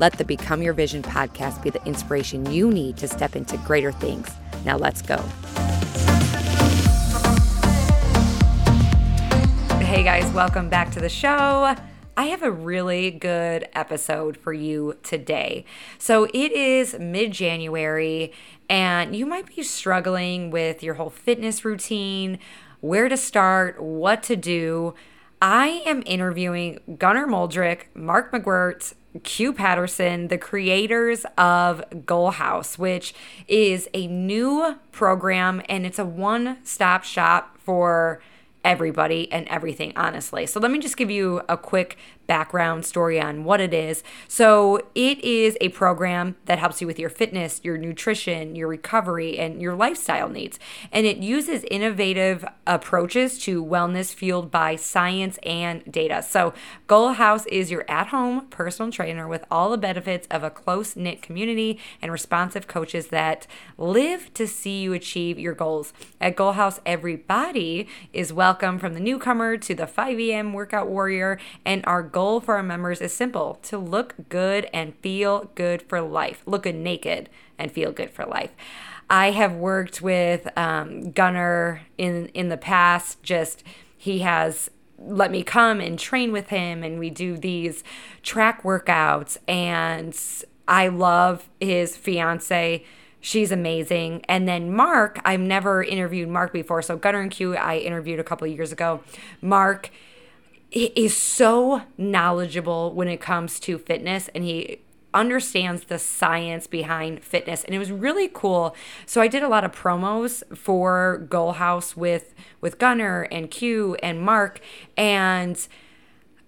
Let the Become Your Vision podcast be the inspiration you need to step into greater things. Now, let's go. Hey guys, welcome back to the show. I have a really good episode for you today. So, it is mid January, and you might be struggling with your whole fitness routine, where to start, what to do. I am interviewing Gunnar Moldrick, Mark McGuirt, Q Patterson, the creators of Goal House, which is a new program and it's a one stop shop for everybody and everything, honestly. So, let me just give you a quick background story on what it is. So, it is a program that helps you with your fitness, your nutrition, your recovery, and your lifestyle needs. And it uses innovative approaches to wellness fueled by science and data. So, Goal House is your at home personal trainer with all the benefits of a close knit community and responsive coaches that live to see you achieve your goals. At Goal House, everybody is welcome from the newcomer to the 5 a.m. workout warrior, and our goal for our members is simple to look good and feel good for life. Look good naked and feel good for life. I have worked with um, Gunnar in in the past. Just he has let me come and train with him, and we do these track workouts. And I love his fiance. She's amazing. And then Mark, I've never interviewed Mark before. So Gunnar and Q, I interviewed a couple of years ago. Mark is so knowledgeable when it comes to fitness and he understands the science behind fitness and it was really cool. So i did a lot of promos for goal house with with gunner and q and mark and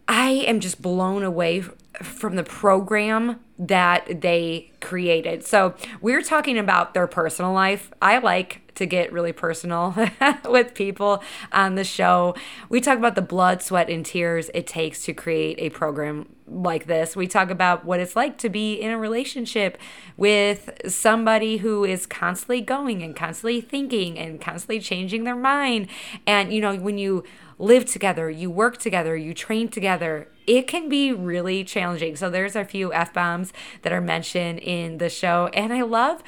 i am just blown away from the program that they created. So, we're talking about their personal life. I like to get really personal with people on the show. We talk about the blood, sweat, and tears it takes to create a program like this. We talk about what it's like to be in a relationship with somebody who is constantly going and constantly thinking and constantly changing their mind. And, you know, when you live together, you work together, you train together, it can be really challenging. So there's a few F bombs that are mentioned in the show. And I love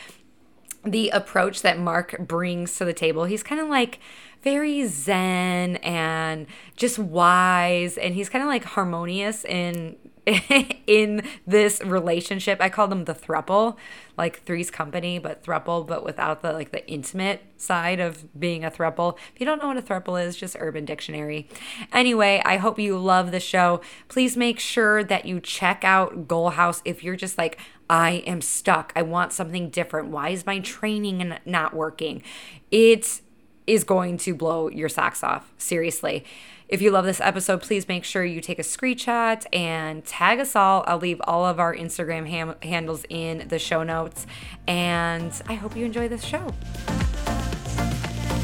the approach that Mark brings to the table. He's kind of like very zen and just wise and he's kind of like harmonious in in this relationship. I call them the thruple, like three's company, but thruple, but without the like the intimate side of being a thruple. If you don't know what a thruple is, just Urban Dictionary. Anyway, I hope you love the show. Please make sure that you check out Goal House if you're just like, I am stuck. I want something different. Why is my training not working? It is going to blow your socks off. Seriously. If you love this episode, please make sure you take a screenshot and tag us all. I'll leave all of our Instagram ham- handles in the show notes. And I hope you enjoy this show.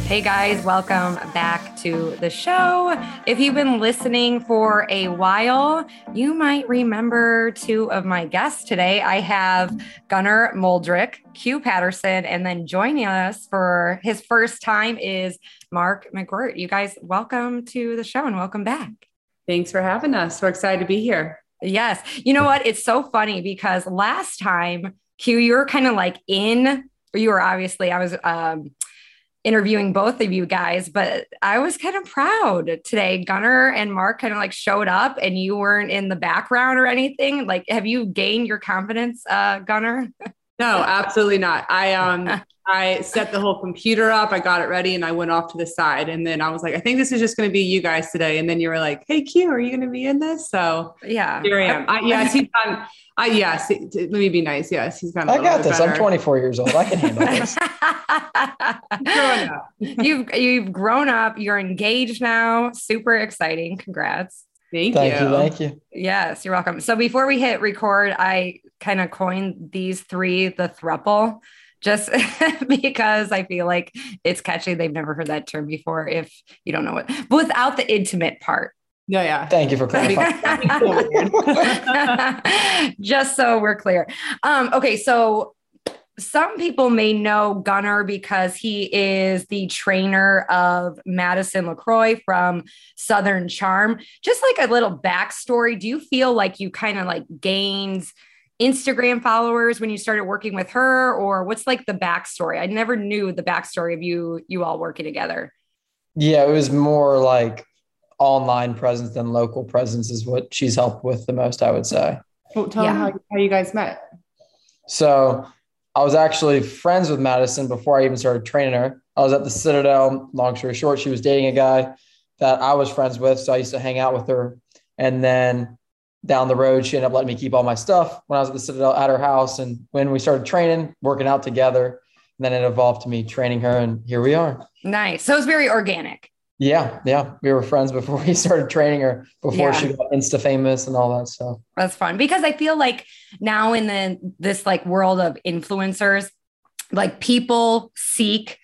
Hey guys, welcome back to the show. If you've been listening for a while, you might remember two of my guests today. I have Gunnar Moldrick, Q Patterson, and then joining us for his first time is Mark McGuirt. You guys, welcome to the show and welcome back. Thanks for having us. We're excited to be here. Yes. You know what? It's so funny because last time, Q, you were kind of like in, you were obviously, I was, um, interviewing both of you guys, but I was kind of proud today. Gunnar and Mark kind of like showed up and you weren't in the background or anything. Like, have you gained your confidence, uh, Gunnar? No, absolutely not. I um I set the whole computer up, I got it ready, and I went off to the side. And then I was like, I think this is just going to be you guys today. And then you were like, Hey, Q, are you going to be in this? So yeah, here I am. I, yes, he's done. I yes, let me be nice. Yes, He's got, I got this. Better. I'm 24 years old. I can handle this. growing up. You've you've grown up. You're engaged now. Super exciting. Congrats. Thank, thank you. you. Thank you. Yes, you're welcome. So before we hit record, I kind of coined these three the thruple just because I feel like it's catchy. They've never heard that term before if you don't know it, but without the intimate part. Yeah, yeah. Thank you for clarifying. just so we're clear. Um, okay, so some people may know Gunnar because he is the trainer of Madison LeCroy from Southern Charm. Just like a little backstory, do you feel like you kind of like gained Instagram followers when you started working with her, or what's like the backstory? I never knew the backstory of you you all working together. Yeah, it was more like online presence than local presence is what she's helped with the most, I would say. Well, tell them Yeah. how, how you guys met. So I was actually friends with Madison before I even started training her. I was at the Citadel. Long story short, she was dating a guy that I was friends with. So I used to hang out with her. And then down the road, she ended up letting me keep all my stuff when I was at the Citadel at her house. And when we started training, working out together, and then it evolved to me training her. And here we are. Nice. So it's very organic. Yeah. Yeah. We were friends before we started training her, before Yeah. she got Insta famous and all that stuff. That's fun because I feel like now in the this like world of influencers, like people seek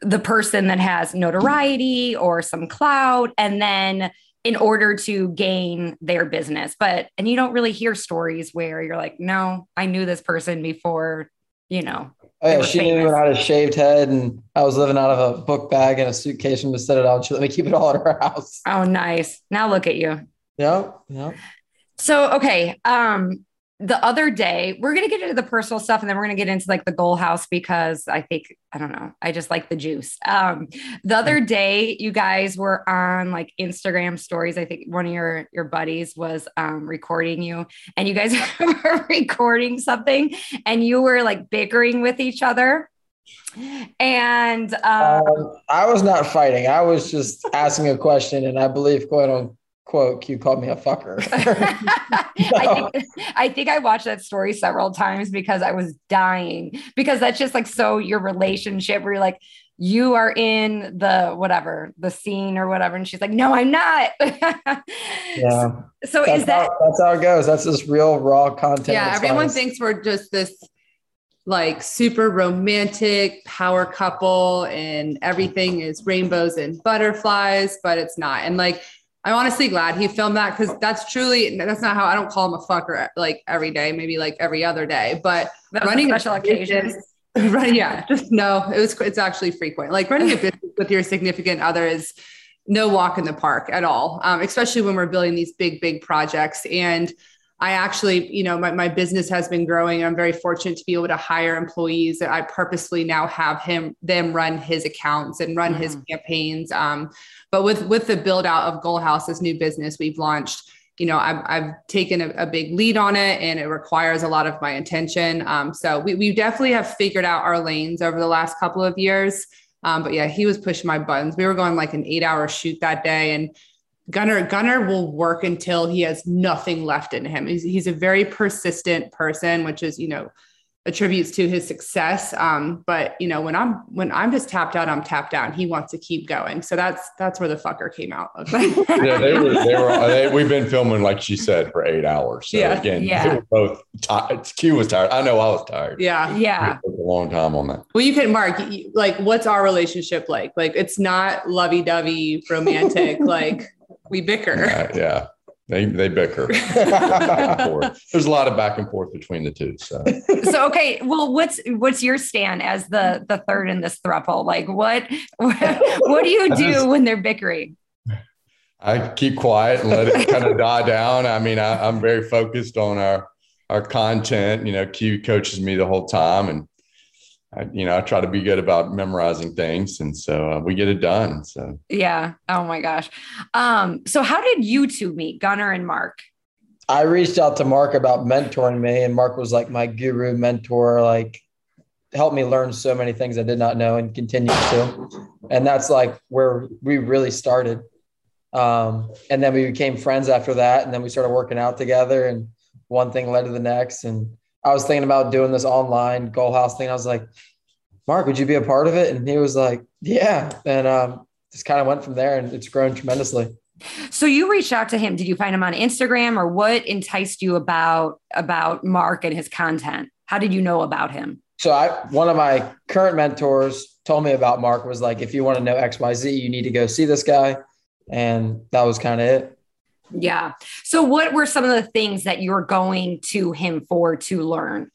the person that has notoriety or some clout and then in order to gain their business. But and you don't really hear stories where you're like, no, I knew this person before, you know. Oh, yeah, she famous. knew I had a shaved head and I was living out of a book bag and a suitcase from the Citadel. She let me keep it all at her house. Oh, nice. Now look at you. Yep. Yep. So, okay. Um, the other day, we're gonna get into the personal stuff and then we're gonna get into like the goal house because I think I don't know, I just like the juice. Um, the other day, you guys were on like Instagram stories. I think one of your your buddies was um recording you and you guys were recording something and you were like bickering with each other. And um, Um, I was not fighting. I was just asking a question, and I believe, quote you called me a fucker. I, think, I think I watched that story several times because I was dying because that's just like so your relationship where you're like you are in the whatever the scene or whatever and she's like no I'm not yeah. so That's, is that how, that's how it goes. That's just real raw content. Yeah, everyone nice. thinks we're just this like super romantic power couple and everything is rainbows and butterflies, but it's not. And like, I'm honestly glad he filmed that because that's truly that's not how I don't call him a fucker like every day, maybe like every other day, but that was a running special occasions. Right, yeah, just no. It was. It's actually frequent. Like running a business with your significant other is no walk in the park at all. Um, especially when we're building these big, big projects. And I actually, you know, my, my business has been growing. I'm very fortunate to be able to hire employees that I purposely now have him them run his accounts and run his campaigns. Um, but with with the build out of Goal House, this new business we've launched, you know, I've, I've taken a, a big lead on it and it requires a lot of my attention. Um, so we, we definitely have figured out our lanes over the last couple of years. Um, but yeah, he was pushing my buttons. We were going like an eight hour shoot that day and Gunner Gunner will work until he has nothing left in him. He's, he's a very persistent person, which is, you know, attributes to his success. Um, but you know, when I'm when I'm just tapped out, I'm tapped out. He wants to keep going. So that's that's where the fucker came out. Of. yeah, they were. They were. They, we've been filming, like she said, for eight hours. So Yeah. again, Yeah. they were both tired. Q was tired. I know I was tired. yeah. yeah a long time on that. Well, you can, Mark, like, what's our relationship like? Like, it's not lovey dovey, romantic. like, we bicker. Uh, yeah, they they bicker. Back and forth. There's a lot of back and forth between the two. So so okay well what's what's your stand as the the third in this thruple like what what, what do you do just- when they're bickering I keep quiet and let it kind of die down. I mean, I, I'm very focused on our our content. You know, Q coaches me the whole time, and I, you know, I try to be good about memorizing things, and so uh, we get it done. So Yeah. Oh my gosh. Um, so how did you two meet, Gunnar and Mark? I reached out to Mark about mentoring me, and Mark was like my guru mentor, like helped me learn so many things I did not know and continues to. And that's like where we really started. Um, and then we became friends after that, and then we started working out together, and one thing led to the next. And I was thinking about doing this online goal house thing. I was like, Mark, would you be a part of it? And he was like, Yeah. And um, just kind of went from there, and it's grown tremendously. So you reached out to him. Did you find him on Instagram or what enticed you about about Mark and his content? How did you know about him? So I one of my current mentors told me about Mark was like, if you want to know XYZ, you need to go see this guy. And that was kind of it. Yeah. So what were some of the things that you're going to him for to learn?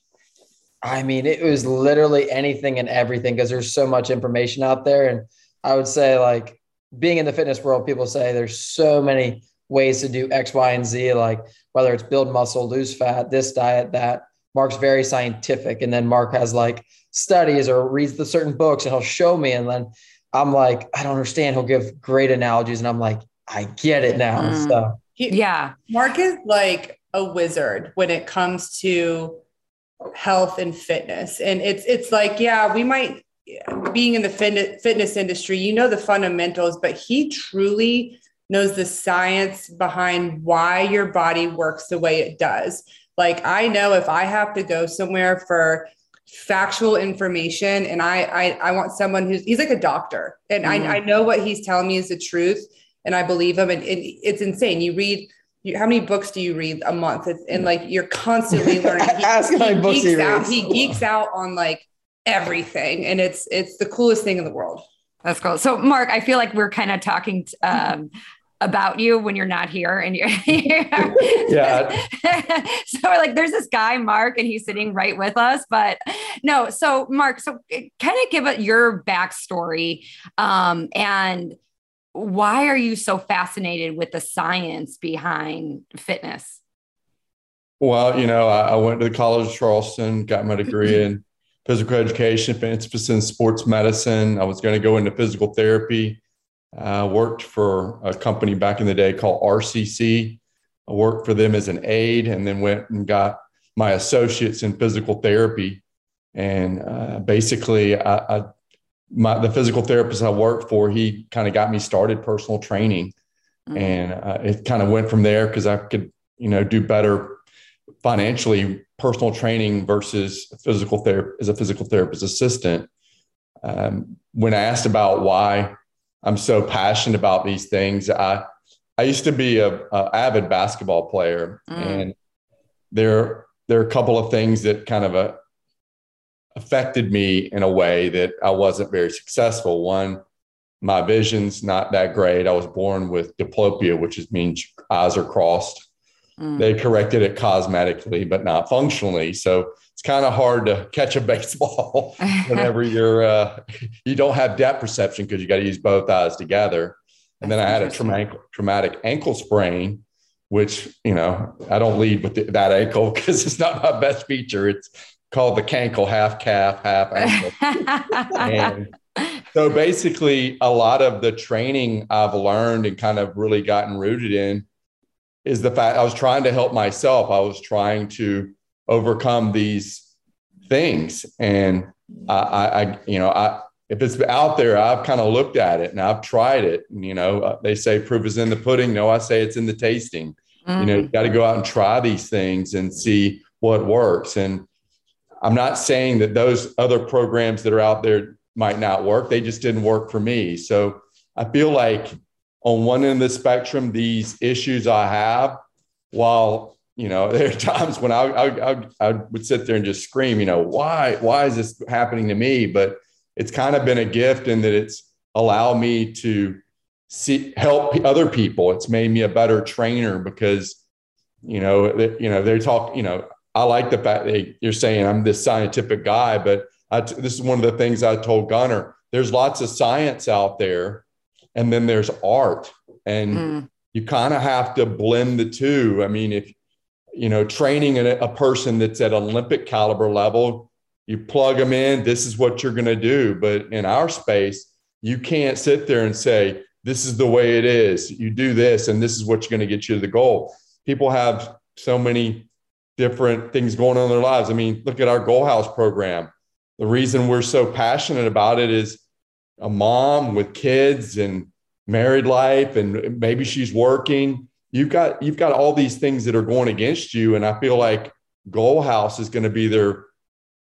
I mean, it was literally anything and everything because there's so much information out there. And I would say, like, being in the fitness world, people say there's so many ways to do X, Y, and Z, like whether it's build muscle, lose fat, this diet, that. Mark's very scientific. And then Mark has like studies or reads the certain books and he'll show me. And then I'm like, I don't understand. He'll give great analogies. And I'm like, I get it now. Mm. So, he, yeah. Mark is like a wizard when it comes to health and fitness. And it's, it's like, yeah, we might, being in the fitness industry, you know the fundamentals, but he truly knows the science behind why your body works the way it does. Like I know if I have to go somewhere for factual information and I I, I want someone who's he's like a doctor and mm-hmm. I, I know what he's telling me is the truth and I believe him and, and it's insane. You read you, how many books do you read a month? It's, and like you're constantly learning. He, Ask he, books he, out, he geeks out on like everything and it's it's the coolest thing in the world. That's cool. So, Mark, I feel like we're kind of talking um, about you when you're not here and you're yeah so like there's this guy mark and he's sitting right with us but no so mark so eh, kind of give it your backstory um, and why are you so fascinated with the science behind fitness well you know i, I went to the college of charleston got my degree in physical education emphasis in sports medicine i was going to go into physical therapy I worked for a company back in the day called RCC. I worked for them as an aide and then went and got my associates in physical therapy. And uh, basically, I, I, my, the physical therapist I worked for, he kind of got me started personal training. Mm-hmm. And uh, it kind of went from there because I could, you know, do better financially personal training versus physical therapy as a physical therapist assistant. Um, when I asked about why I'm so passionate about these things. I I used to be a, a avid basketball player, mm. and there there are a couple of things that kind of uh, affected me in a way that I wasn't very successful. One, my vision's not that great. I was born with diplopia, which is, means eyes are crossed. Mm. They corrected it cosmetically, but not functionally. So it's kind of hard to catch a baseball whenever you're uh, you don't have depth perception because you got to use both eyes together. And That's then I had a traumatic traumatic ankle sprain, which you know I don't lead with the, that ankle because it's not my best feature. It's called the cankle, half calf, half ankle. and so basically, a lot of the training I've learned and kind of really gotten rooted in is the fact I was trying to help myself. I was trying to overcome these things. And I, I, you know, I, if it's out there, I've kind of looked at it and I've tried it. And, you know, uh, they say proof is in the pudding. No, I say it's in the tasting. Mm-hmm. You know, you got to go out and try these things and see what works. And I'm not saying that those other programs that are out there might not work. They just didn't work for me. So I feel like on one end of the spectrum, these issues I have, while you know, there are times when I, I, I, I would sit there and just scream, you know, why, why is this happening to me? But it's kind of been a gift in that it's allowed me to see, help other people. It's made me a better trainer because, you know, you know, they talk, you know, I like the fact that you're saying I'm this scientific guy, but I, this is one of the things I told Gunner. There's lots of science out there, and then there's art, and mm. you kind of have to blend the two. I mean, if you know, training a, a person that's at Olympic caliber level, you plug them in, this is what you're going to do. But in our space, you can't sit there and say, this is the way it is. You do this, and this is what's going to get you to the goal. People have so many different things going on in their lives. I mean, look at our Goal House program. The reason we're so passionate about it is a mom with kids and married life, and maybe she's working you've got you've got all these things that are going against you and i feel like goal house is going to be their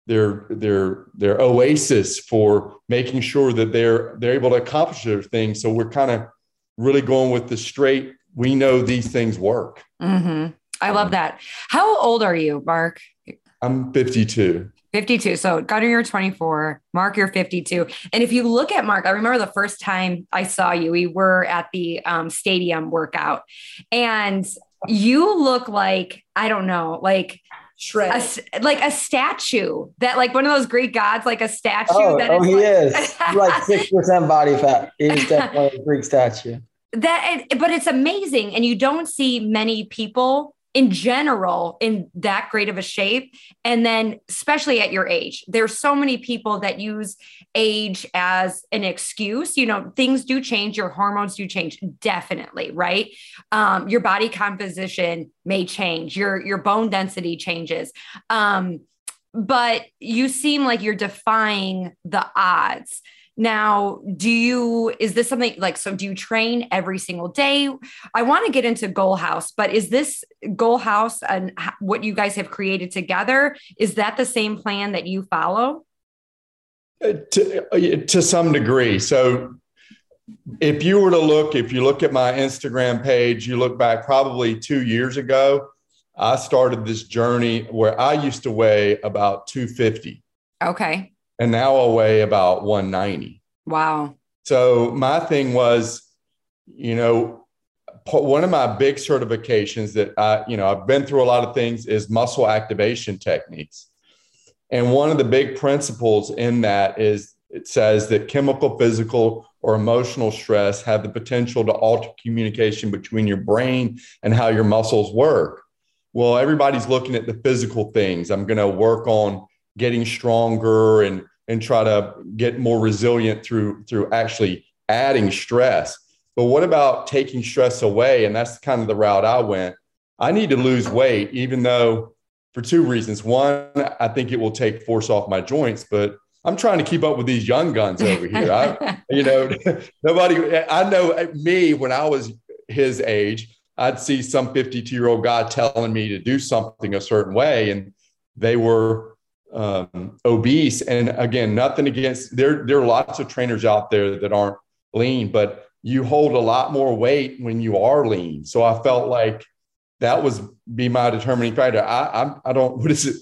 their their their oasis for making sure that they're they're able to accomplish their things so we're kind of really going with the straight we know these things work mm-hmm. I love that how old are you mark i'm 52 52. So Gunner, you're 24. Mark, you're 52. And if you look at Mark, I remember the first time I saw you, we were at the um, stadium workout, and you look like I don't know, like Shred. a, like a statue that like one of those Greek gods, like a statue. Oh, that oh he like, is. Like six percent body fat. He's definitely a Greek statue. that but it's amazing and you don't see many people in general in that great of a shape. And then especially at your age there's so many people that use age as an excuse. You know things do change your hormones do change definitely right? Um, your body composition may change your your bone density changes. Um, but you seem like you're defying the odds now, do you, is this something like, so do you train every single day? I want to get into Goal House, but is this Goal House and what you guys have created together? Is that the same plan that you follow? Uh, to, uh, to some degree. So if you were to look, if you look at my Instagram page, you look back probably two years ago, I started this journey where I used to weigh about 250. Okay and now I weigh about 190. Wow. So my thing was, you know, one of my big certifications that I, you know, I've been through a lot of things is muscle activation techniques. And one of the big principles in that is it says that chemical, physical, or emotional stress have the potential to alter communication between your brain and how your muscles work. Well, everybody's looking at the physical things. I'm going to work on getting stronger and and try to get more resilient through through actually adding stress. But what about taking stress away? And that's kind of the route I went. I need to lose weight, even though for two reasons. One, I think it will take force off my joints, but I'm trying to keep up with these young guns over here. I, you know, nobody, I know me when I was his age, I'd see some 52 year old guy telling me to do something a certain way, and they were um, obese. And again, nothing against there. There are lots of trainers out there that aren't lean, but you hold a lot more weight when you are lean. So I felt like that was be my determining factor. I I'm, I don't what is it?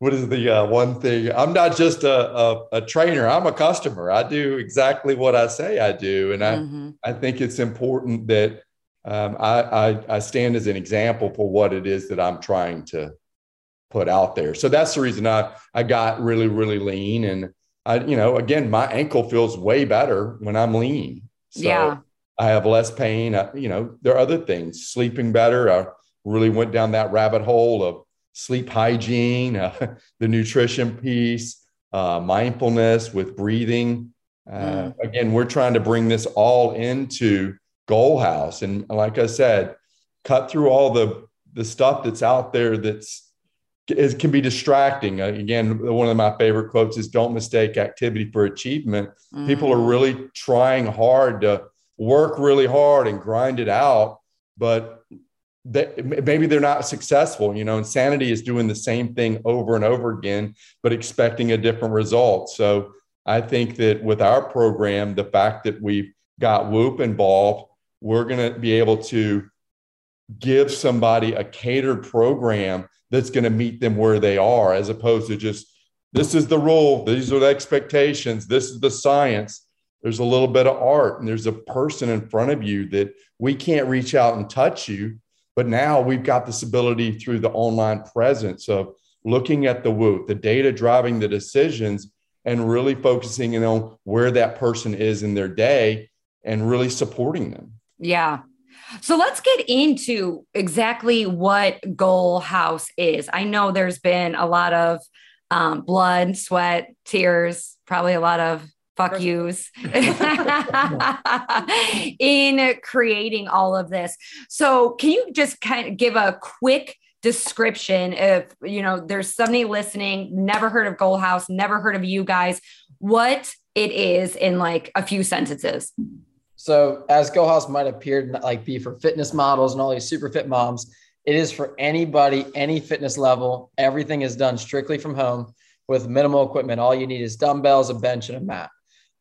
What is the uh, one thing? I'm not just a, a, a, trainer. I'm a customer. I do exactly what I say I do, and I mm-hmm. I think it's important that um, I, I I stand as an example for what it is that I'm trying to put out there. So that's the reason I I got really really lean and I you know again my ankle feels way better when I'm lean. So yeah. I have less pain. I, you know there are other things. Sleeping better. I really went down that rabbit hole of sleep hygiene, uh, the nutrition piece, uh, mindfulness with breathing. Uh, mm. Again, we're trying to bring this all into Goal House, and like I said, cut through all the the stuff that's out there that's it can be distracting. Uh, again, one of my favorite quotes is don't mistake activity for achievement. Mm. People are mm. really trying hard to work really hard and grind it out, but they, maybe they're not successful. You know, insanity is doing the same thing over and over again, but expecting a different result. So I think that with our program, the fact that we've got Whoop involved, we're going to be able to give somebody a catered program that's going to meet them where they are, as opposed to just this is the rule, these are the expectations, this is the science. There's a little bit of art, and there's a person in front of you that we can't reach out and touch you. But now we've got this ability through the online presence of looking at the Whoop, the data driving the decisions, and really focusing in on where that person is in their day and really supporting them. Yeah. So let's get into exactly what Goal House is. I know there's been a lot of um, blood, sweat, tears, probably a lot of fuck yous in creating all of this. So can you just kind of give a quick description if you know there's somebody listening, never heard of Goal House, never heard of you guys, what it is in like a few sentences? So as Goal House might appear to like be for fitness models and all these super fit moms, it is for anybody, any fitness level. Everything is done strictly from home with minimal equipment. All you need is dumbbells, a bench, and a mat.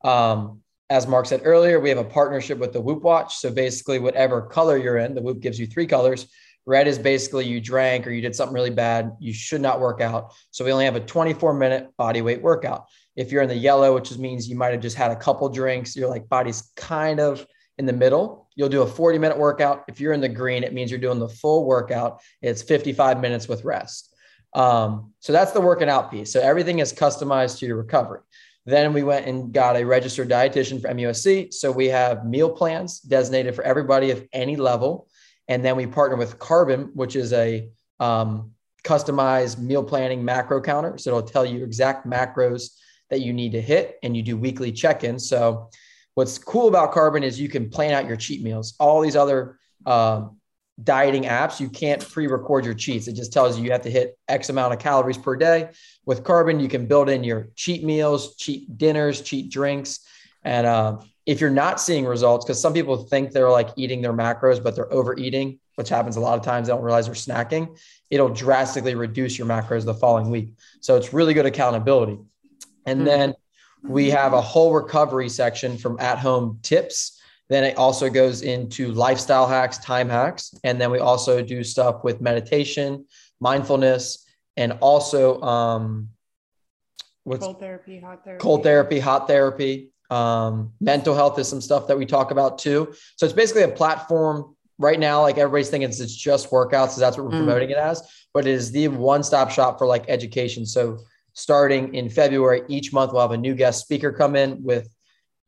Um, as Mark said earlier, we have a partnership with the Whoop Watch. So basically, whatever color you're in, the Whoop gives you three colors Red is basically you drank or you did something really bad. You should not work out. So we only have a 24 minute body weight workout. If you're in the yellow, which means you might have just had a couple drinks, your like body's kind of in the middle. You'll do a 40 minute workout. If you're in the green, it means you're doing the full workout. It's 55 minutes with rest. Um, so that's the working out piece. So everything is customized to your recovery. Then we went and got a registered dietitian for MUSC. So we have meal plans designated for everybody of any level. And then we partner with Carbon, which is a um, customized meal planning macro counter. So it'll tell you exact macros that you need to hit, and you do weekly check ins. So what's cool about Carbon is you can plan out your cheat meals. All these other uh, dieting apps, you can't pre-record your cheats. It just tells you you have to hit X amount of calories per day. With Carbon, you can build in your cheat meals, cheat dinners, cheat drinks. And uh, if you're not seeing results, because some people think they're like eating their macros, but they're overeating, which happens a lot of times. They don't realize they're snacking. It'll drastically reduce your macros the following week. So it's really good accountability. And mm-hmm. then we have a whole recovery section from at home tips then it also goes into lifestyle hacks, time hacks. And then we also do stuff with meditation, mindfulness, and also um, what's cold therapy, hot therapy. Cold therapy, hot therapy. Um, mental health is some stuff that we talk about too. So it's basically a platform right now. Like everybody's thinking it's, just workouts, so that's what we're mm. promoting it as. But it is the one-stop shop for like education. So starting in February, each month we'll have a new guest speaker come in with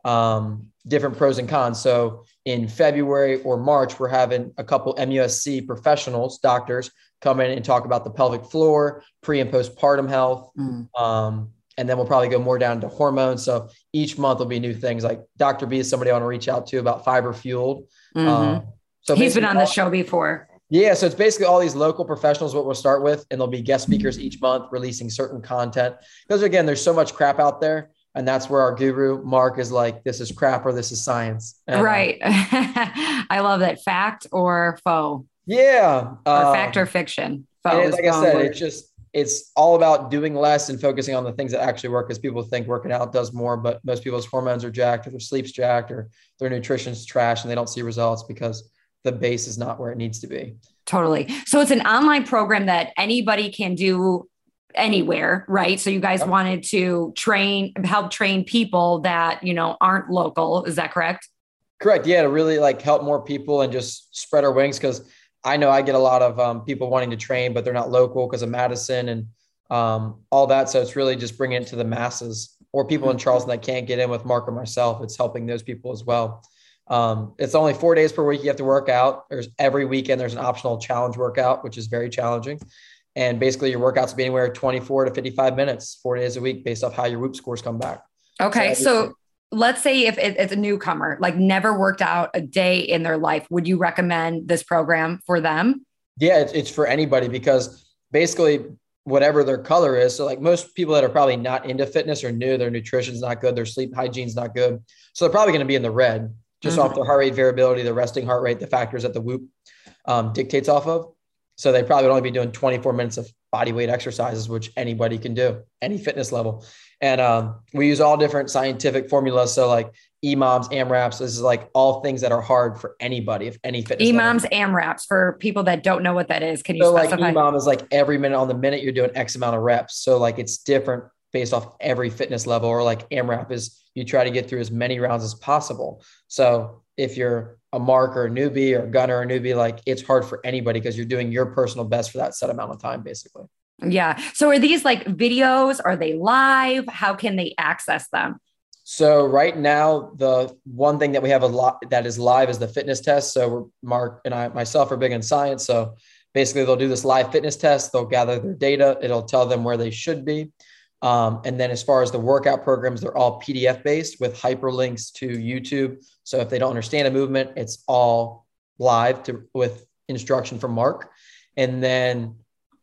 um, different pros and cons. So in February or March, we're having a couple MUSC professionals, doctors, come in and talk about the pelvic floor, pre and postpartum health. Mm. Um, and then we'll probably go more down to hormones. So each month will be new things. Like Dr. B is somebody I want to reach out to about fiber fueled. Mm-hmm. Um, so he's been on the show before. Yeah, so it's basically all these local professionals. What we'll start with, and there'll be guest speakers each month releasing certain content. Because again, there's so much crap out there and that's where our guru mark is like this is crap or this is science and, uh, right i love that fact or faux yeah or uh, fact or fiction faux like i said word. it's just it's all about doing less and focusing on the things that actually work because people think working out does more but most people's hormones are jacked or their sleep's jacked or their nutrition's trash and they don't see results because the base is not where it needs to be totally so it's an online program that anybody can do anywhere, right? So you guys yep. wanted to train, help train people that, you know, aren't local. Is that correct? Correct. Yeah. To really like help more people and just spread our wings. Cause I know I get a lot of um, people wanting to train, but they're not local because of Madison and um, all that. So it's really just bringing it to the masses or people in mm-hmm. Charleston that can't get in with Mark or myself. It's helping those people as well. Um, it's only four days per week you have to work out. There's every weekend there's an optional challenge workout, which is very challenging. And basically, your workouts will be anywhere 24 to 55 minutes, four days a week, based off how your whoop scores come back. Okay. So, so let's say if it's a newcomer, like never worked out a day in their life, would you recommend this program for them? Yeah, it's, it's for anybody because basically, whatever their color is. So, like most people that are probably not into fitness or new, their nutrition's not good, their sleep hygiene's not good. So, they're probably going to be in the red just mm-hmm. off their heart rate variability, the resting heart rate, the factors that the whoop um, dictates off of. So they probably would only be doing 24 minutes of body weight exercises, which anybody can do, any fitness level. And um, we use all different scientific formulas. So like EMOMs, AMRAPs, this is like all things that are hard for anybody, if any fitness. EMOMs, level. AMRAPs, for people that don't know what that is. Can you so specify? like EMOM is like every minute on the minute you're doing X amount of reps. So like it's different based off every fitness level, or like AMRAP is you try to get through as many rounds as possible. So if you're a mark or a newbie or a gunner or a newbie, like it's hard for anybody because you're doing your personal best for that set amount of time, basically. Yeah. So are these like videos? Are they live? How can they access them? So right now, the one thing that we have a lot that is live is the fitness test. So Mark and I myself are big in science. So basically, they'll do this live fitness test. They'll gather their data. It'll tell them where they should be. Um, and then as far as the workout programs, they're all PDF based with hyperlinks to YouTube. So if they don't understand a movement, it's all live to, with instruction from Mark. And then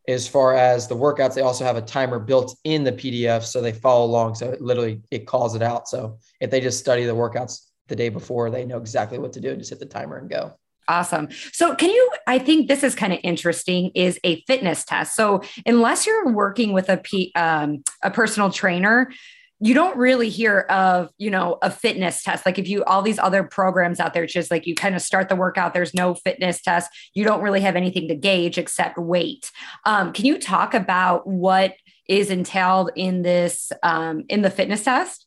as far as the workouts, they also have a timer built in the PDF. So they follow along. So it literally, it calls it out. So if they just study the workouts the day before, they know exactly what to do. And just hit the timer and go. Awesome. So, can you? I think this is kind of interesting. Is a fitness test. So, unless you're working with a P, um, a personal trainer, you don't really hear of, you know, a fitness test. Like if you all these other programs out there, it's just like you kind of start the workout, there's no fitness test. You don't really have anything to gauge except weight. Um, can you talk about what is entailed in this um, in the fitness test?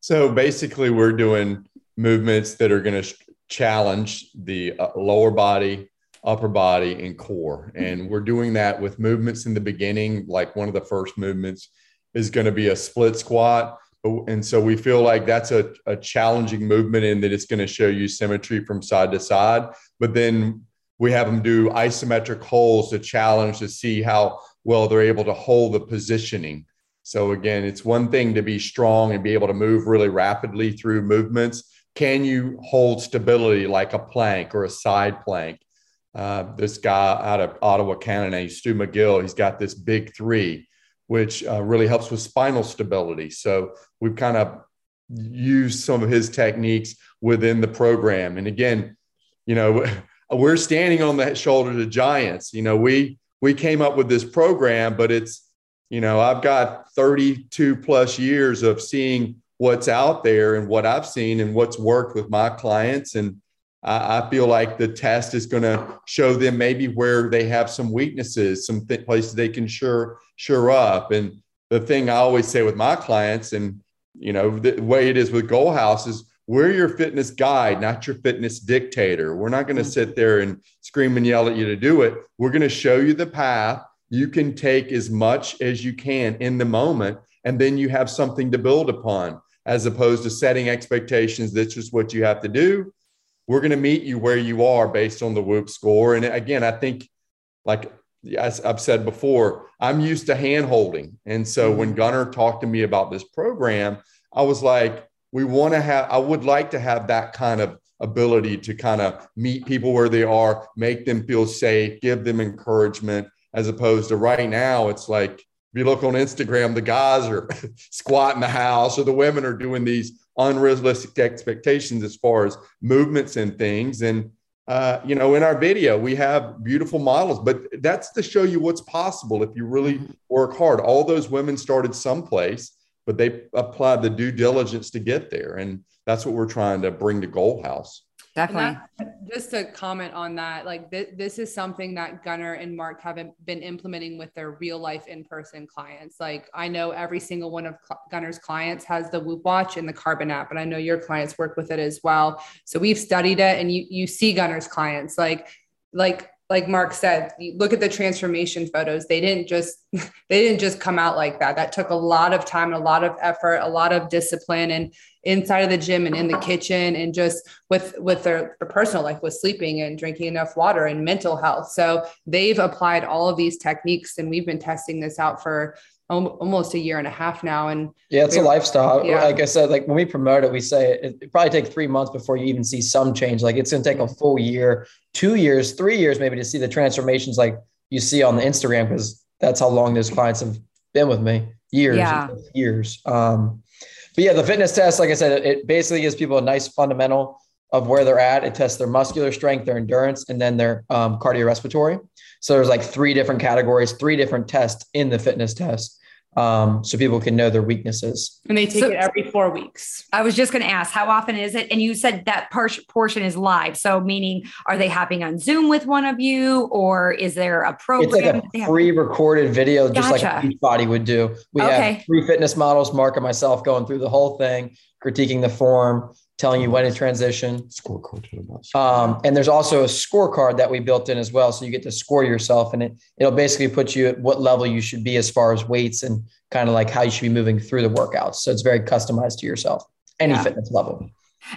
So basically, we're doing movements that are going to challenge the uh, lower body, upper body, and core. And we're doing that with movements in the beginning. Like one of the first movements is going to be a split squat. And so we feel like that's a, a challenging movement in that it's going to show you symmetry from side to side. But then we have them do isometric holds to challenge to see how well they're able to hold the positioning. So again, it's one thing to be strong and be able to move really rapidly through movements. Can you hold stability like a plank or a side plank? Uh, this guy out of Ottawa, Canada, Stu McGill, he's got this big three, which uh, really helps with spinal stability. So we've kind of used some of his techniques within the program. And again, you know, we're standing on the shoulders of giants. You know, we we came up with this program, but it's, you know, I've got 32 plus years of seeing what's out there and what I've seen and what's worked with my clients. And I, I feel like the test is going to show them maybe where they have some weaknesses, some th- places they can sure, sure up. And the thing I always say with my clients, and, you know, the way it is with Goal House is we're your fitness guide, not your fitness dictator. We're not going to mm-hmm. sit there and scream and yell at you to do it. We're going to show you the path. You can take as much as you can in the moment, and then you have something to build upon, as opposed to setting expectations. This is what you have to do. We're going to meet you where you are based on the Whoop score. And again, I think, like as I've said before, I'm used to hand holding. And so when mm-hmm. Gunnar talked to me about this program, I was like, we want to have i would like to have that kind of ability to kind of meet people where they are make them feel safe give them encouragement as opposed to right now it's like if you look on instagram the guys are squatting the house or the women are doing these unrealistic expectations as far as movements and things and uh, you know in our video we have beautiful models but that's to show you what's possible if you really mm-hmm. work hard all those women started someplace but they applied the due diligence to get there. And that's what we're trying to bring to Goal House. Definitely. That, just to comment on that, like th- this is something that Gunnar and Mark haven't been implementing with their real life in person clients. Like I know every single one of Gunnar's clients has the Whoop Watch and the Carbon app, and I know your clients work with it as well. So we've studied it, and you you see Gunnar's clients like like like Mark said, look at the transformation photos. They didn't just they didn't just come out like that. That took a lot of time, a lot of effort, a lot of discipline, and inside of the gym and in the kitchen, and just with with their, their personal life, with sleeping and drinking enough water and mental health. So they've applied all of these techniques, and we've been testing this out for almost a year and a half now. And yeah, it's a lifestyle. Yeah. Like I said, like when we promote it, we say it, it probably take three months before you even see some change. Like it's going to take a full year, two years, three years, maybe to see the transformations like you see on the Instagram, because that's how long those clients have been with me years, yeah. years. Um, but yeah, the fitness test, like I said, it, it basically gives people a nice fundamental of where they're at. It tests their muscular strength, their endurance, and then their um, cardiorespiratory. So there's like three different categories, three different tests in the fitness test um, so people can know their weaknesses. And they take so, it every four weeks. I was just going to ask, how often is it? And you said that par- portion is live. So, meaning, are they hopping on Zoom with one of you, or is there a program? It's like a pre-recorded video, just gotcha. like Beachbody would do. We okay. have three fitness models, Mark and myself, going through the whole thing, critiquing the form, telling you when to transition. Scorecard. Um, and there's also a scorecard that we built in as well. So you get to score yourself and it, it'll basically put you at what level you should be as far as weights and kind of like how you should be moving through the workouts. So it's very customized to yourself, any yeah. fitness level.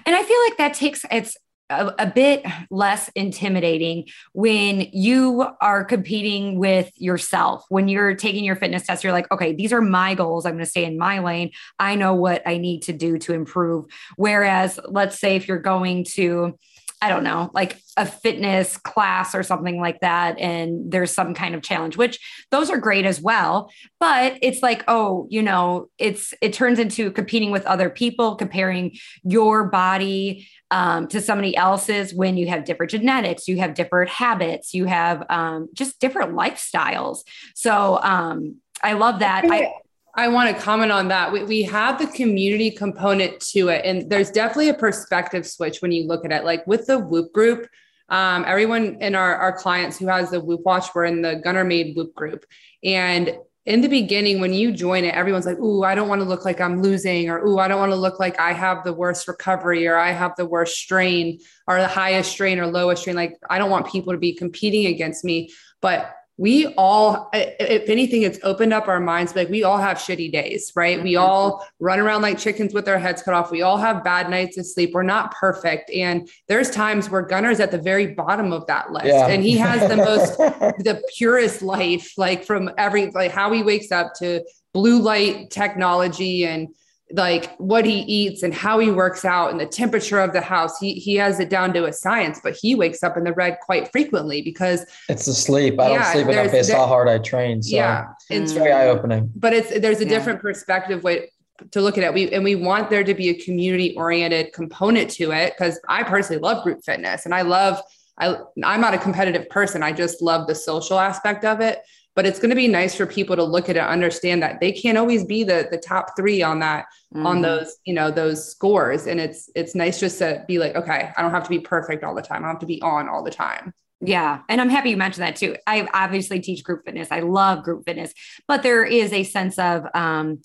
And I feel like that takes it's a, a, bit less intimidating when you are competing with yourself. When you're taking your fitness test, you're like, okay, these are my goals. I'm going to stay in my lane. I know what I need to do to improve. Whereas, let's say if you're going to, I don't know, like a fitness class or something like that, and there's some kind of challenge, which those are great as well. But it's like, oh, you know, it's it turns into competing with other people, comparing your body um, to somebody else's when you have different genetics, you have different habits, you have um, just different lifestyles. So um, I love that. I, I want to comment on that. We, we have the community component to it. And there's definitely a perspective switch when you look at it. Like with the Whoop group, um, everyone in our, our clients who has the Whoop Watch, we're in the Gunner Made Whoop group. And in the beginning, when you join it, everyone's like, Ooh, I don't want to look like I'm losing, or Ooh, I don't want to look like I have the worst recovery, or I have the worst strain, or the highest strain, or lowest strain. Like, I don't want people to be competing against me. But we all if anything it's opened up our minds like we all have shitty days right? Mm-hmm. we all run around like chickens with our heads cut off. We all have bad nights of sleep. We're not perfect. And there's times where gunner's at the very bottom of that list. Yeah. and he has the most the purest life like from every like how he wakes up to blue light technology and like what he eats and how he works out and the temperature of the house. He he has it down to a science, but he wakes up in the red quite frequently because it's the sleep. I yeah, don't sleep enough based how hard I train. So yeah, it's mm. very eye opening. But it's there's a yeah. different perspective way to look at it. We and we want there to be a community oriented component to it because I personally love group fitness and I love I I'm not a competitive person. I just love the social aspect of it but it's going to be nice for people to look at it understand that they can't always be the the top three on that mm-hmm. on those you know those scores and it's it's nice just to be like okay i don't have to be perfect all the time i don't have to be on all the time yeah. And I'm happy you mentioned that too. I obviously teach group fitness. I love group fitness, but there is a sense of, um,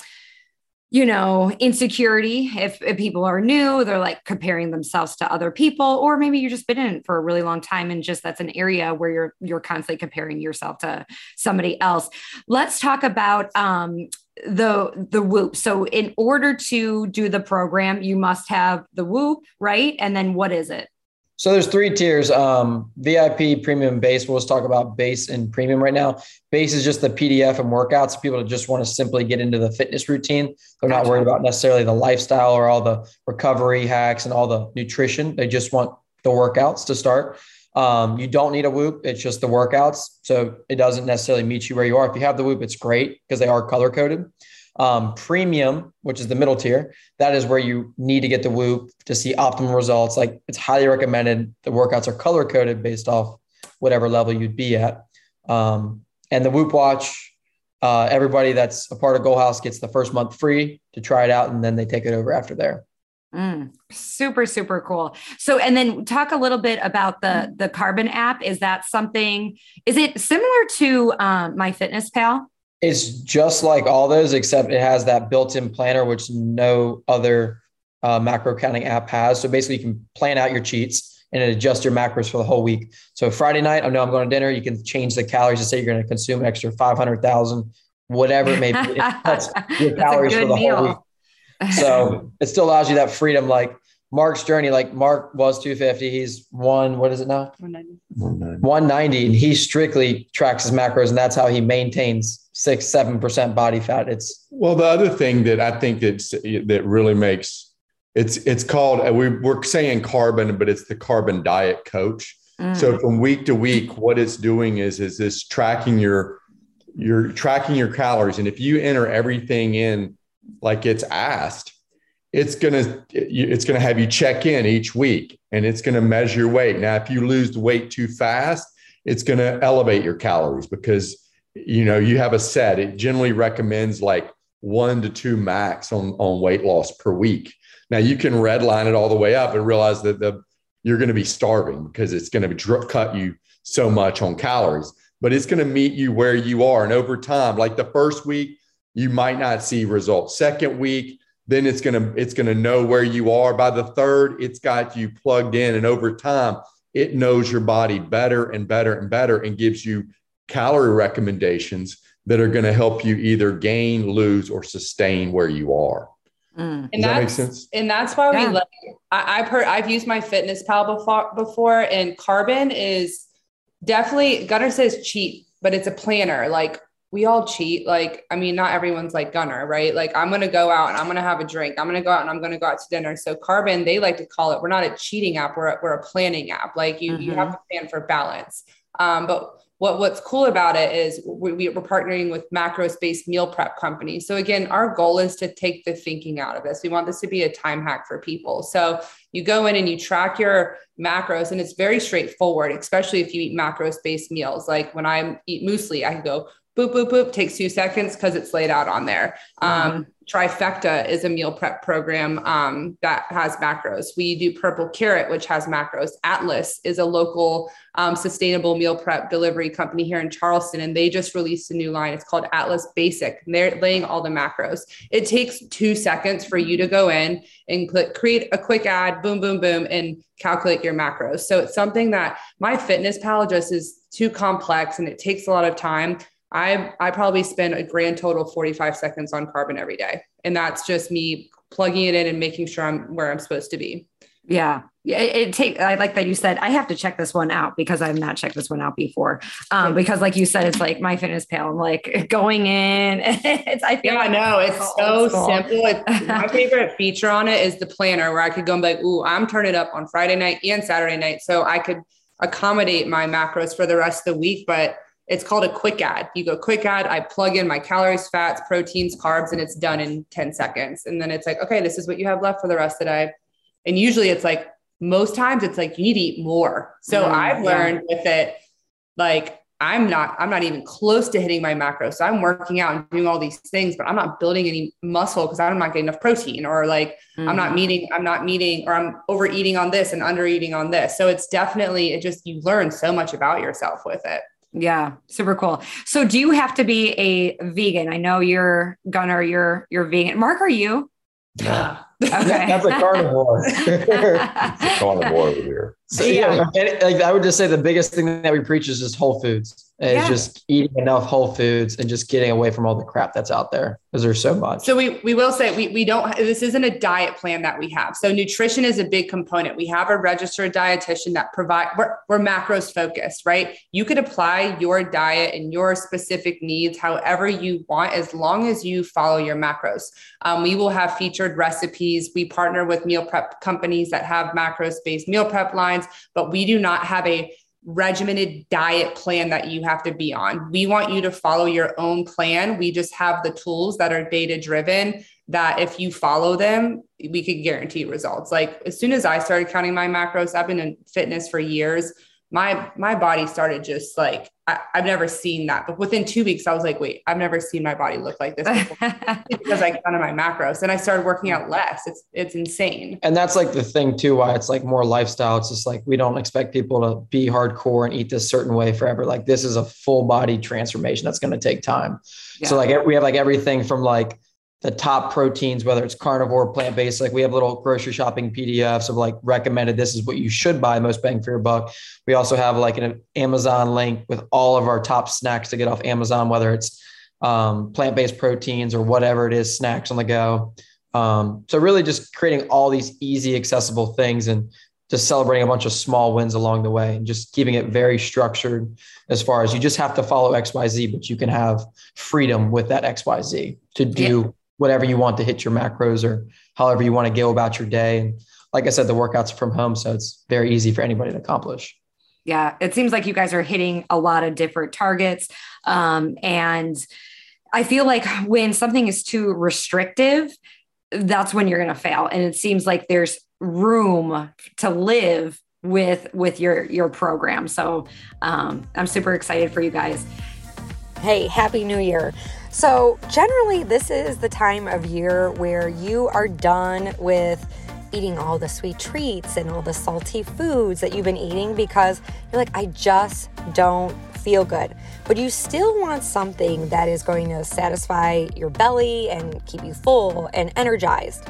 you know, insecurity. If, if, people are new, they're like comparing themselves to other people, or maybe you've just been in it for a really long time and just that's an area where you're you're constantly comparing yourself to somebody else. Let's talk about um, the the whoop. So in order to do the program, you must have the whoop, right? And then what is it? So there's three tiers: um, VIP, premium, base. We'll just talk about base and premium right now. Base is just the PDF and workouts. People just want to simply get into the fitness routine. They're not worried about necessarily the lifestyle or all the recovery hacks and all the nutrition. They just want the workouts to start. Um, you don't need a whoop. It's just the workouts. So it doesn't necessarily meet you where you are. If you have the whoop, it's great because they are color coded. Um, premium, which is the middle tier, that is where you need to get the Whoop to see optimal results. Like it's highly recommended. The workouts are color coded based off whatever level you'd be at. Um, and the Whoop Watch, uh, everybody that's a part of Goal House gets the first month free to try it out, and then they take it over after there. Mm, super, super cool. So, and then talk a little bit about the the Carbon app. Is that something? Is it similar to um, My Fitness Pal? It's just like all those, except it has that built-in planner, which no other uh, macro counting app has. So basically, you can plan out your cheats and adjust your macros for the whole week. So Friday night, I know I'm going to dinner. You can change the calories to say you're going to consume extra 500,000, whatever it may be. That's your calories for the meal. whole week. So it still allows you that freedom. Like Mark's journey, like Mark was 250. He's one, what is it now? 190. 190. And he strictly tracks his macros, and that's how he maintains six, seven percent body fat. It's well, the other thing that I think that's that really makes it's it's called we, we're saying carbon, but it's the carbon diet coach. Mm. So from week to week, what it's doing is is this tracking your you're tracking your calories. And if you enter everything in like it's asked, it's gonna it's gonna have you check in each week and it's gonna measure your weight. Now, if you lose the weight too fast, it's gonna elevate your calories because you know you have a set. It generally recommends like one to two max on on weight loss per week. Now you can redline it all the way up and realize that the you're going to be starving because it's going to cut you so much on calories, but it's going to meet you where you are. And over time, like the first week, you might not see results. Second week, then it's gonna it's gonna know where you are by the third it's got you plugged in and over time it knows your body better and better and better and gives you calorie recommendations that are going to help you either gain lose or sustain where you are mm. and that make sense and that's why yeah. we like I, i've heard i've used my fitness pal before before and carbon is definitely gunner says cheap but it's a planner like we all cheat. Like, I mean, not everyone's like Gunner, right? Like, I'm going to go out and I'm going to have a drink. I'm going to go out and I'm going to go out to dinner. So, Carbon, they like to call it, we're not a cheating app, we're a, we're a planning app. Like, you, mm-hmm. you have mm-hmm. to plan for balance. Um, but what, what's cool about it is we, we, we're partnering with macros based meal prep companies. So, again, our goal is to take the thinking out of this. We want this to be a time hack for people. So, you go in and you track your macros, and it's very straightforward, especially if you eat macros based meals. Like when I eat muesli, I can go boop, boop, boop, takes two seconds because it's laid out on there. Um, Trifecta is a meal prep program um, that has macros. We do Purple Carrot, which has macros. Atlas is a local um, sustainable meal prep delivery company here in Charleston, and they just released a new line. It's called Atlas Basic. And they're laying all the macros. It takes two seconds for you to go in and click, create a quick add, boom, boom, boom, and calculate your macros. So it's something that MyFitnessPal just is too complex and it takes a lot of time. I I probably spend a grand total of 45 seconds on Carbon every day. And that's just me plugging it in and making sure I'm where I'm supposed to be. Yeah. Yeah, it, it take. I like that you said I have to check this one out because I've not checked this one out before. Um, because like you said, it's like MyFitnessPal. I'm like going in. It's I feel. Yeah, like I know it's so simple. It's, my favorite feature on it is the planner, where I could go and be like, "Ooh, I'm turning up on Friday night and Saturday night," so I could accommodate my macros for the rest of the week. But it's called a quick add. You go quick add, I plug in my calories, fats, proteins, carbs, and it's done in 10 seconds. And then it's like, okay, this is what you have left for the rest of the day. And usually it's like, most times it's like you need to eat more. So mm, I've learned yeah. with it, like I'm not, I'm not even close to hitting my macros. So I'm working out and doing all these things, but I'm not building any muscle because I'm not getting enough protein or like mm-hmm. I'm not mm-hmm. meeting, I'm not meeting or I'm overeating on this and under eating on this. So it's definitely, it just, you learn so much about yourself with it. Yeah, super cool. So do you have to be a vegan? I know you're Gunnar, you're you're vegan. Mark, are you? Yeah. Okay. That's a carnivore. it's a carnivore over here. So yeah, yeah. like I would just say the biggest thing that we preach is just whole foods. Is yeah. just eating enough whole foods and just getting away from all the crap that's out there because there's so much. So we we will say we we don't this isn't a diet plan that we have. So nutrition is a big component. We have a registered dietitian that provide we're, we're macros focused, right? You could apply your diet and your specific needs however you want as long as you follow your macros. Um, we will have featured recipes. We partner with meal prep companies that have macros based meal prep lines, but we do not have a regimented diet plan that you have to be on. We want you to follow your own plan. We just have the tools that are data driven that if you follow them, we can guarantee results. Like as soon as I started counting my macros, I've been in fitness for years my my body started just like I, have never seen that. But within two weeks, I was like, wait, I've never seen my body look like this because I counted my macros and I started working out less. It's it's insane. And that's like the thing too, why it's like more lifestyle. It's just like we don't expect people to be hardcore and eat this certain way forever. Like this is a full body transformation that's going to take time. Yeah. So like we have like everything from like the top proteins, whether it's carnivore, plant based. Like we have little grocery shopping PDFs of like recommended this is what you should buy most bang for your buck. We also have like an Amazon link with all of our top snacks to get off Amazon, whether it's um, plant based proteins or whatever it is, snacks on the go. Um, so really just creating all these easy, accessible things and just celebrating a bunch of small wins along the way and just keeping it very structured as far as you just have to follow XYZ, but you can have freedom with that XYZ to do whatever you want to hit your macros or however you want to go about your day. And like I said, the workouts from home, so it's very easy for anybody to accomplish. Yeah, it seems like you guys are hitting a lot of different targets. Um, and I feel like when something is too restrictive, that's when you're going to fail. And it seems like there's room to live with with your your program. So um, I'm super excited for you guys. Hey, happy new year. So, generally, this is the time of year where you are done with eating all the sweet treats and all the salty foods that you've been eating because you're like, I just don't feel good. But you still want something that is going to satisfy your belly and keep you full and energized.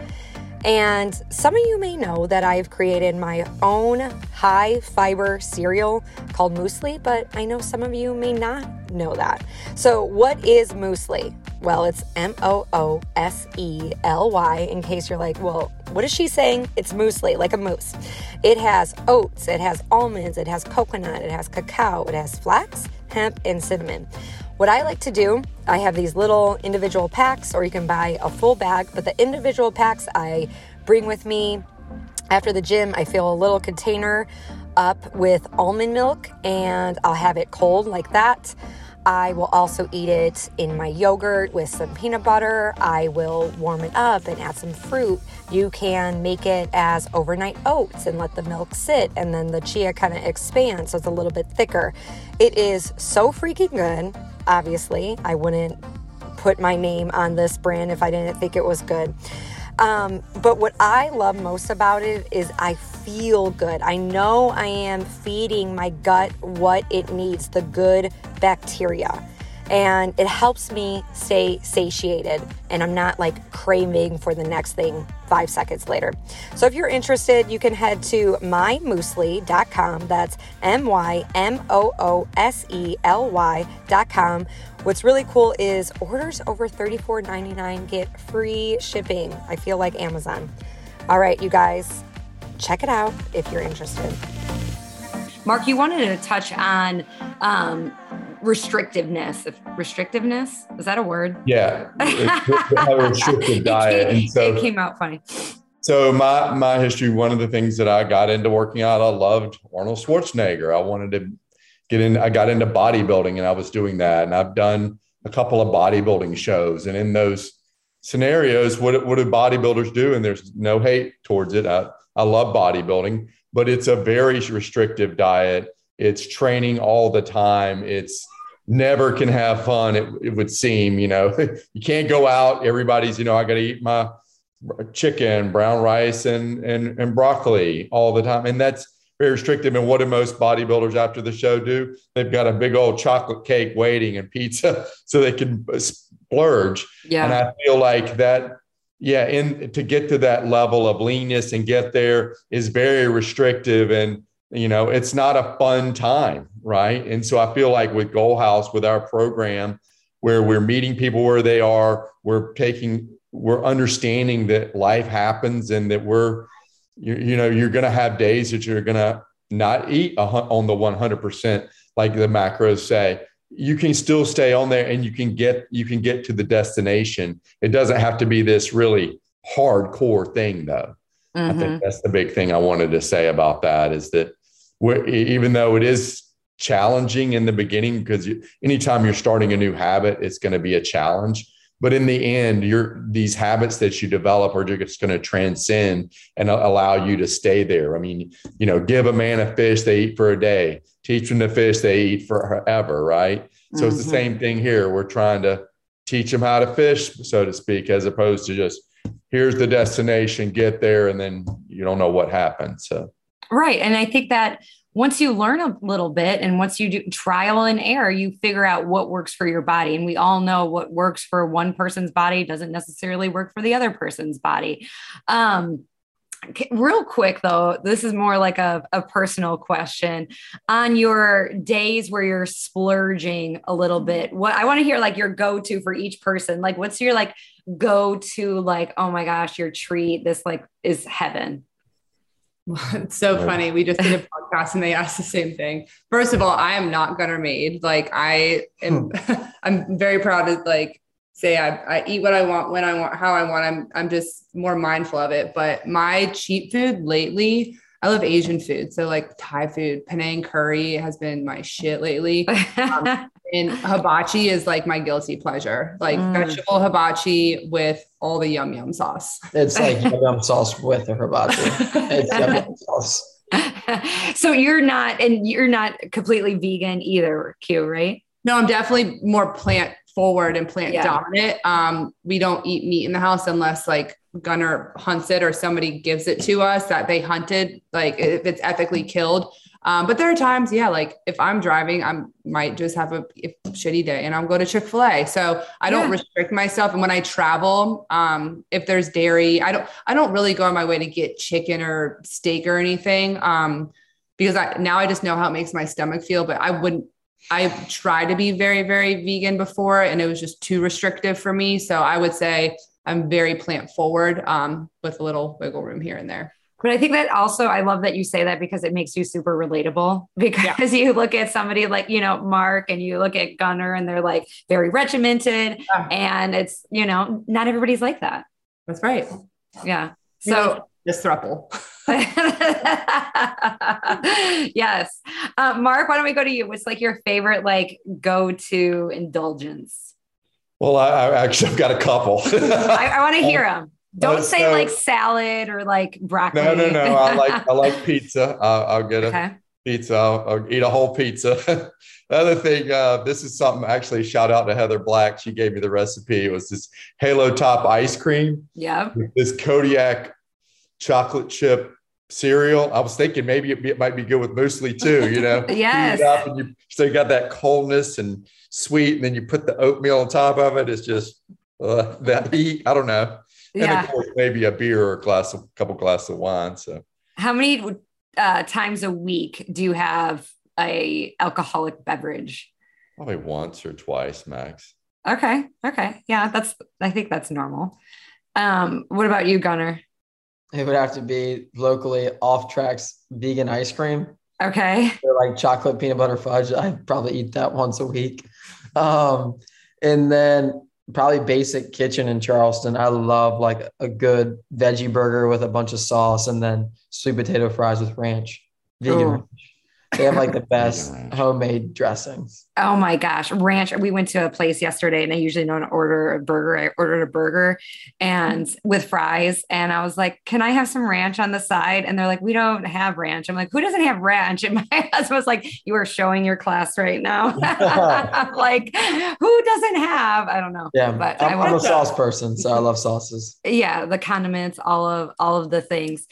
And some of you may know that I've created my own high fiber cereal called Moosely, but I know some of you may not know that. So, what is Moosely? Well, it's M O O S E L Y, in case you're like, well, what is she saying? It's Moosely, like a moose. It has oats, it has almonds, it has coconut, it has cacao, it has flax, hemp, and cinnamon. What I like to do, I have these little individual packs, or you can buy a full bag, but the individual packs I bring with me after the gym. I fill a little container up with almond milk and I'll have it cold like that. I will also eat it in my yogurt with some peanut butter. I will warm it up and add some fruit. You can make it as overnight oats and let the milk sit, and then the chia kind of expands so it's a little bit thicker. It is so freaking good. Obviously. I wouldn't put my name on this brand if I didn't think it was good. Um, but what I love most about it is I feel good. I know I am feeding my gut what it needs, the good bacteria and it helps me stay satiated and I'm not like craving for the next thing five seconds later. So if you're interested, you can head to mymoosely.com. That's M Y M O O S E L Y.com. What's really cool is orders over $34.99 get free shipping. I feel like Amazon. All right, you guys, check it out if you're interested. Mark, you wanted to touch on um, restrictiveness. If Restrictiveness is that a word? Yeah, a restrictive diet, and so it came out funny. So my my history, one of the things that I got into working out, I loved Arnold Schwarzenegger. I wanted to get in. I got into bodybuilding, and I was doing that, and I've done a couple of bodybuilding shows, and in those scenarios, what what do bodybuilders do? And there's no hate towards it. I I love bodybuilding, but it's a very restrictive diet it's training all the time. It's never can have fun. It, it would seem, you know, you can't go out. Everybody's, you know, I got to eat my chicken, brown rice, and and and broccoli all the time, and that's very restrictive. And what do most bodybuilders after the show do? They've got a big old chocolate cake waiting and pizza so they can splurge. Yeah. And I feel like that, yeah, in to get to that level of leanness and get there is very restrictive. And you know it's not a fun time right and so i feel like with goal house with our program where we're meeting people where they are we're taking we're understanding that life happens and that we're you, you know you're going to have days that you're going to not eat on the 100% like the macros say you can still stay on there and you can get you can get to the destination it doesn't have to be this really hardcore thing though mm-hmm. i think mm-hmm. that's the big thing i wanted to say about that is that even though it is challenging in the beginning because you, anytime you're starting a new habit it's going to be a challenge. But in the end you're these habits that you develop are just going to transcend and allow you to stay there. I mean you know give a man a fish they eat for a day. Teach them to fish they eat forever right? So mm-hmm. it's the mm-hmm. same thing here. We're trying to teach them how to fish so to speak as opposed to just here's the destination get there and then you don't know what happens so Right. And I think that once you learn a little bit and once you do trial and error, you figure out what works for your body. And we all know what works for one person's body doesn't necessarily work for the other person's body. Um, real quick though this is more like a, a personal question on your days where you're splurging a little bit what i want to hear like your go-to for each person like what's your like go-to like oh my gosh your treat this like is heaven it's so funny. We just did a podcast and they asked the same thing. First of all, I am not Gunner made. Like I am, I'm very proud to like say I, I eat what I want, when I want, how I want. I'm, I'm just more mindful of it. But my cheap food lately, I love Asian food. So like Thai food, Penang curry has been my shit lately. Um, and hibachi is like my guilty pleasure, like mm. vegetable hibachi with all the yum yum sauce. It's like yum yum sauce with a hibachi. It's yum yum sauce. so you're not, and you're not completely vegan either, Q, right? No, I'm definitely more plant forward and plant yeah. dominant. Um, we don't eat meat in the house unless like Gunner hunts it or somebody gives it to us that they hunted, like if it's ethically killed. Um, but there are times, yeah, like if I'm driving, I might just have a shitty day and I'll go to Chick fil A. So I don't yeah. restrict myself. And when I travel, um, if there's dairy, I don't, I don't really go on my way to get chicken or steak or anything. Um, because I, now I just know how it makes my stomach feel, but I wouldn't, I tried to be very, very vegan before and it was just too restrictive for me. So I would say I'm very plant forward um, with a little wiggle room here and there. But I think that also, I love that you say that because it makes you super relatable. Because yeah. you look at somebody like, you know, Mark and you look at Gunner and they're like very regimented. Yeah. And it's, you know, not everybody's like that. That's right. Yeah. So, this thruple. yes. Uh, Mark, why don't we go to you? What's like your favorite, like, go to indulgence? Well, I, I actually have got a couple. I, I want to hear them. Don't uh, say so, like salad or like broccoli. No, no, no. I like I like pizza. I'll, I'll get a Pizza. I'll, I'll eat a whole pizza. the other thing, uh, this is something actually shout out to Heather Black. She gave me the recipe. It was this Halo Top ice cream. Yeah. This Kodiak chocolate chip cereal. I was thinking maybe it, be, it might be good with Moosely too. You know, yes. Heat it up and you got that coldness and sweet, and then you put the oatmeal on top of it. It's just uh, that heat. I don't know. Yeah. And of course, maybe a beer or a glass, a couple glasses of wine. So, How many uh, times a week do you have a alcoholic beverage? probably once or twice max. Okay. Okay. Yeah, that's I think that's normal. Um, what about you, Gunner? It would have to be locally off tracks vegan ice cream. Okay. Or like chocolate peanut butter fudge. I'd probably eat that once a week. Um, and then probably basic kitchen in Charleston. I love like a good veggie burger with a bunch of sauce and then sweet potato fries with ranch. Vegan Ooh. ranch. They have like the best ranch. homemade dressings. Oh my gosh, ranch. We went to a place yesterday and I usually don't order a burger. I ordered a burger and with fries. And I was like, Can I have some ranch on the side? And they're like, We don't have ranch. I'm like, Who doesn't have ranch? And my husband was like, You are showing your class right now. I'm like, Who doesn't have? I don't know. Yeah, But I I'm, I'm a want sauce person, so I love sauces. yeah the condiments all of all of the things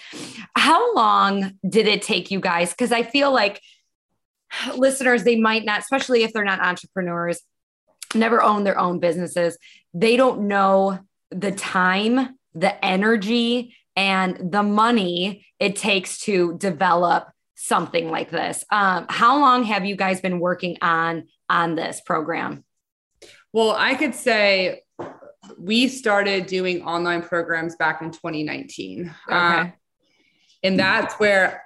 how long did it take you guys because i feel like listeners they might not especially if they're not entrepreneurs never own their own businesses. They don't know the time the energy and the money it takes to develop something like this. Um, how long have you guys been working on on this program? Well, I could say we started doing online programs back in 2019. Uh, and that's where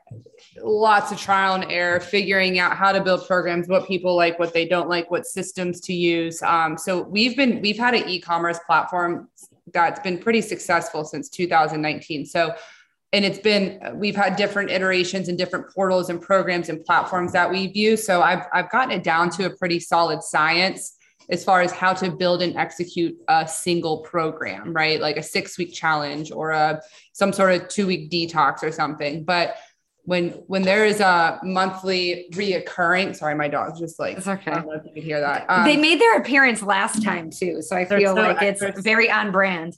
lots of trial and error, figuring out how to build programs, what people like, what they don't like, what systems to use. Um, so we've been, we've had an e-commerce platform that's been pretty successful since 2019. So, and it's been, we've had different iterations and different portals and programs and platforms that we've used. So I've, I've gotten it down to a pretty solid science as far as how to build and execute a single program, right? Like a six week challenge or a some sort of two week detox or something. But when when there is a monthly reoccurring, sorry, my dog's just like It's okay. I don't know if you could hear that. Um, they made their appearance last time too so i feel so like it's very on brand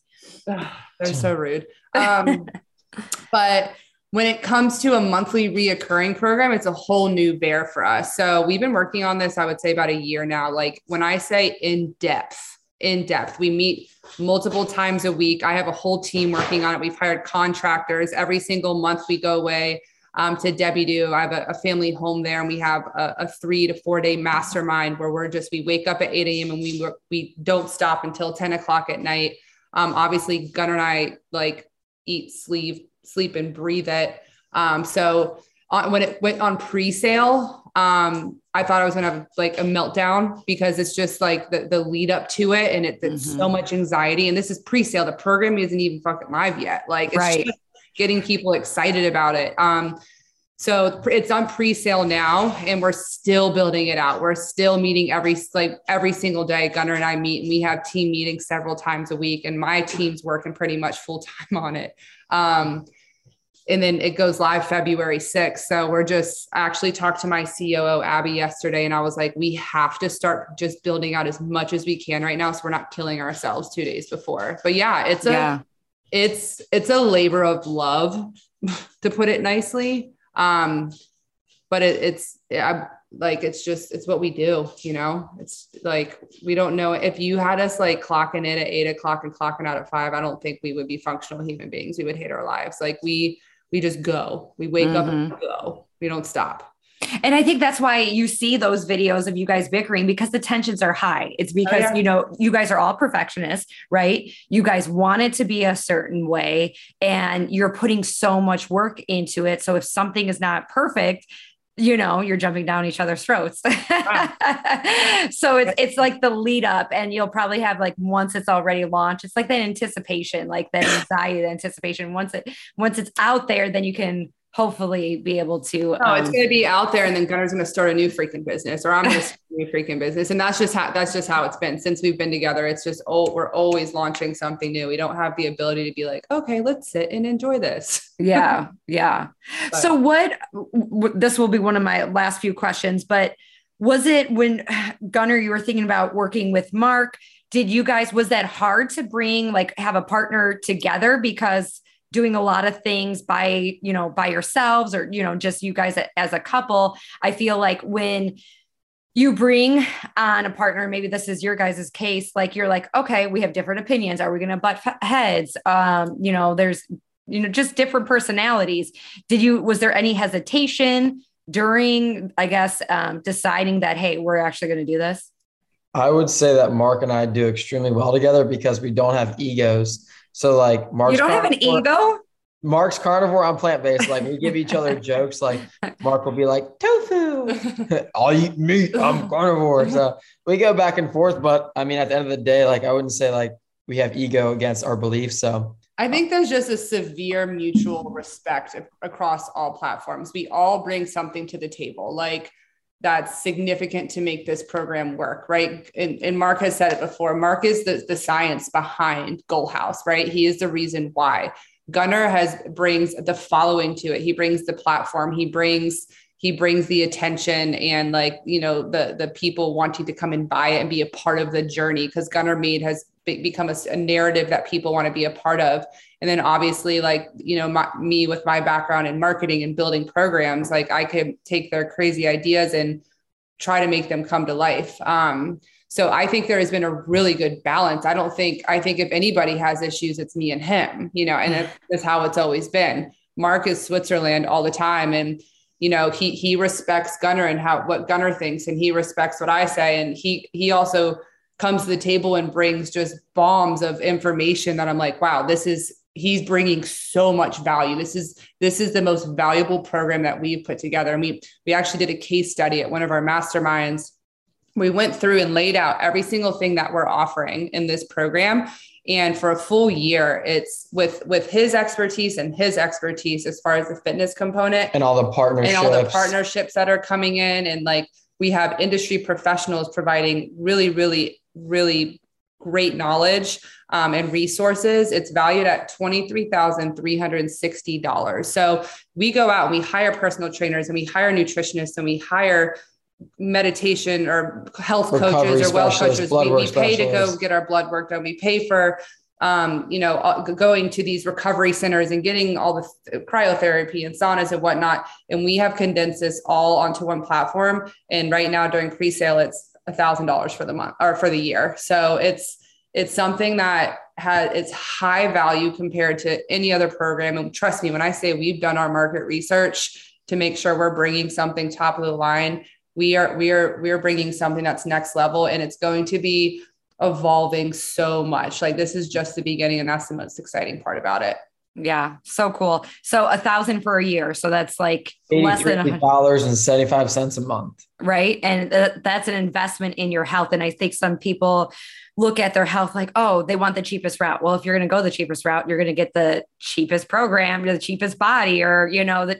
They're so rude. Um, but when it comes to a monthly reoccurring program, it's a whole new bear for us. So we've been working on this, I would say, about a year now. Like when I say in depth, in depth, we meet multiple times a week. I have a whole team working on it. We've hired contractors. Every single month we go away um, to Debordieu. I have a, a family home there, and we have a, a three to four day mastermind where we're just we wake up at 8 a.m. and we we don't stop until 10 o'clock at night. Um, obviously, Gunnar and I like eat, sleep, sleep, and breathe it. Um, so on, when it went on pre-sale, um, I thought I was gonna have like a meltdown because it's just like the, the lead up to it, and it, it's Mhm. so much anxiety. And this is pre-sale. The program isn't even fucking live yet. Like it's Right. just getting people excited about it. Um, so it's on pre-sale now, and we're still building it out. We're still meeting every like every single day. Gunnar and I meet, and we have team meetings several times a week, and my team's working pretty much full time on it. Um, and then it goes live February 6th. So we're just I actually talked to my COO Abby yesterday, and I was like, we have to start just building out as much as we can right now, so we're not killing ourselves two days before. But yeah, it's a yeah. it's it's a labor of love to put it nicely. Um but it, it's I, like it's just it's what we do you know? It's like we don't know if you had us like clocking in at eight o'clock and clocking out at five i don't think we would be functional human beings. We would hate our lives. Like we we just go we wake up and mm-hmm. we go we don't stop And I think that's why you see those videos of you guys bickering because the tensions are high. It's oh, because, yeah. you know, you guys are all perfectionists, right? You guys want it to be a certain way and you're putting so much work into it. So if something is not perfect, you know, you're jumping down each other's throats. so it's it's like the lead up, and you'll probably have like once it's already launched, it's like that anticipation, like that anxiety, the anticipation. Once it once it's out there, then you can hopefully be able to. Oh, um, it's going to be out there, and then Gunner's going to start a new freaking business, or I'm going to start a new freaking business, and that's just how that's just how it's been since we've been together. It's just oh, we're always launching something new. We don't have the ability to be like, okay, let's sit and enjoy this. yeah, yeah. But, so what? This will be one of my last few questions, but was it when Gunner you were thinking about working with Mark? Did you guys was that hard to bring like have a partner together because doing a lot of things by you know by yourselves or you know just you guys as a couple i feel like when you bring on a partner maybe this is your guys' case like you're like okay we have different opinions. Are we going to butt heads? Um you know there's you know just different personalities. Did you was there any hesitation during i guess um, deciding that hey we're actually going to do this i would say that mark and i do extremely well together because we don't have egos so like Mark's you don't have an ego. Mark's carnivore, I'm plant based. Like we give each other jokes. Like Mark will be like tofu. I'll eat meat. I'm carnivore. So we go back and forth. But I mean, at the end of the day, like I wouldn't say like we have ego against our beliefs. So I think uh, there's just a severe mutual respect across all platforms. We all bring something to the table. Like that's significant to make this program work, right? And, and, Mark has said it before. Mark is the, the science behind Goal House, right? He is the reason why. Gunner has brings the following to it. He brings the platform. He brings he brings the attention and like you know the the people wanting to come and buy it and be a part of the journey because Gunner Made has become a, a narrative that people want to be a part of. And then obviously like you know my, me with my background in marketing and building programs like i could take their crazy ideas and try to make them come to life. Um, so i think there has been a really good balance. I don't think i think if anybody has issues it's me and him you know and that's how it's always been. Mark is switzerland all the time and you know he he respects gunner and how what gunner thinks and he respects what i say. And he he also comes to the table and brings just bombs of information that i'm like wow this is he's bringing so much value. This is this is the most valuable program that we've put together. And we we actually did a case study at one of our masterminds. We went through and laid out every single thing that we're offering in this program. And for a full year it's with with his expertise and his expertise as far as the fitness component and all the partnerships. And all the partnerships that are coming in. And like we have industry professionals providing really really really great knowledge um, and resources. It's valued at $23,360. So we go out and we hire personal trainers and we hire nutritionists and we hire meditation or health Recovery coaches or well coaches. We, we pay to go get our blood work done. We pay for um, you know, uh, going to these recovery centers and getting all the cryotherapy and saunas and whatnot. And we have condensed this all onto one platform. And right now during pre-sale, it's a thousand dollars for the month or for the year. So it's it's something that has it's high value compared to any other program. And trust me, when I say we've done our market research to make sure we're bringing something top of the line, we are we are we are bringing something that's next level, and it's going to be evolving so much. Like this is just the beginning, and that's the most exciting part about it. Yeah, so cool. So a thousand for a year. So that's like less than dollars and seventy five cents a month, right? And th- that's an investment in your health. And I think some people look at their health like, oh, they want the cheapest route. Well, if you're going to go the cheapest route, you're going to get the cheapest program, the cheapest body, or you know, the,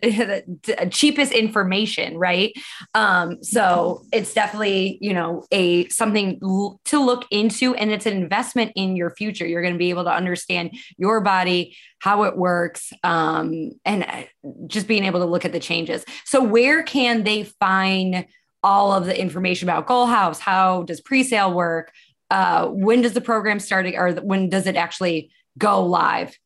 the cheapest information, right? Um, so it's definitely you know a something l- to look into, and it's an investment in your future. You're going to be able to understand your body, how it works, um, and uh, just being able to look at the changes. So where can they find? All of the information about Goal House. How does pre-sale work? uh, when does the program start or when does it actually go live?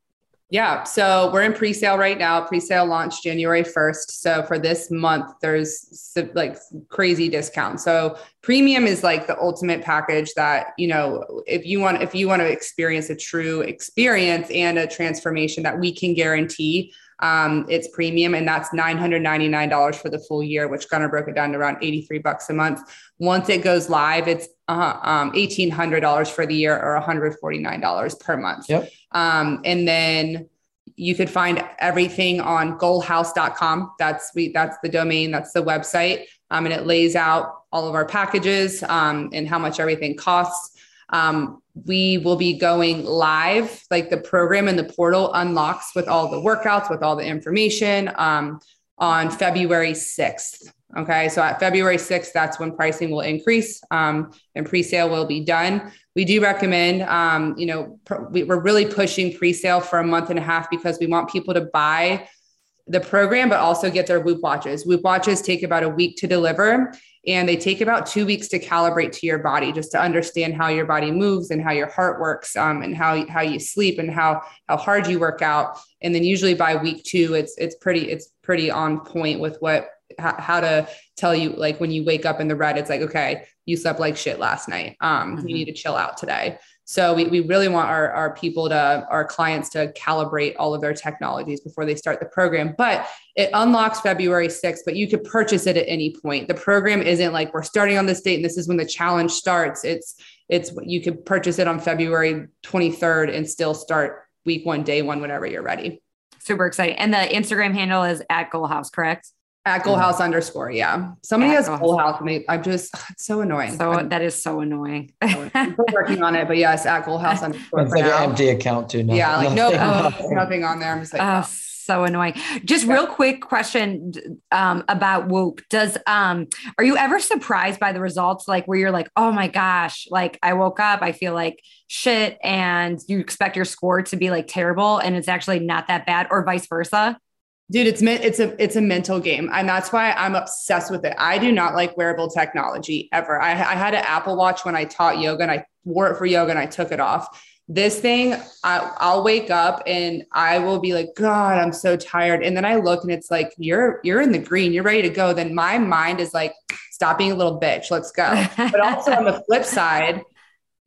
Yeah, so we're in pre-sale right now. Pre-sale launched January 1st. So for this month, there's like crazy discounts. So premium is like the ultimate package that, you know, if you want if you want to experience a true experience and a transformation that we can guarantee, um, it's premium and that's $999 for the full year, which of broke it down to around 83 bucks a month. Once it goes live, it's uh, um, $1,800 for the year or $149 per month. Yep. Um, and then you could find everything on goalhouse.com. That's we that's the domain, that's the website. Um, and it lays out all of our packages um, and how much everything costs. Um, we will be going live, like the program and the portal unlocks with all the workouts, with all the information um, on February 6th. Okay. So at February 6th, that's when pricing will increase um, and pre sale will be done. We do recommend, um, you know, pr- we're really pushing pre sale for a month and a half because we want people to buy the program, but also get their Whoop watches. Whoop watches take about a week to deliver and they take about two weeks to calibrate to your body just to understand how your body moves and how your heart works um, and how, how you sleep and how, how hard you work out. And then usually by week two, it's, it's pretty, it's pretty on point with what, how, to tell you, like when you wake up in the red, it's like, okay, you slept like shit last night. Um, mm-hmm. You need to chill out today. So we, we really want our, our people to, our clients to calibrate all of their technologies before they start the program. But it unlocks February 6th, but you could purchase it at any point. The program isn't like we're starting on this date and this is when the challenge starts. It's it's you could purchase it on February 23rd and still start week one, day one, whenever you're ready. Super exciting. And the Instagram handle is at Goal House, correct? At Goal House underscore, yeah. Somebody at has Goal, Goal House. House and they, I'm just, it's so annoying. So I'm, that is so annoying. I'm working on it, but yes, at Goal House underscore. It's like now. an empty account too. Now. Yeah, like no, nothing, nothing on there. I'm just like, oh, oh. so annoying. Just yeah. real quick question um, about Whoop. Does um, are you ever surprised by the results? Like where you're like, oh my gosh, like I woke up, I feel like shit, and you expect your score to be like terrible, and it's actually not that bad, or vice versa dude it's it's a it's a mental game and that's why i'm obsessed with it. I do not like wearable technology ever. I, I had an apple watch when i taught yoga and i wore it for yoga and i took it off. This thing I, i'll wake up and i will be like god i'm so tired. And then i look and it's like you're you're in the green. You're ready to go. Then my mind is like stop being a little bitch. Let's go. But also on the flip side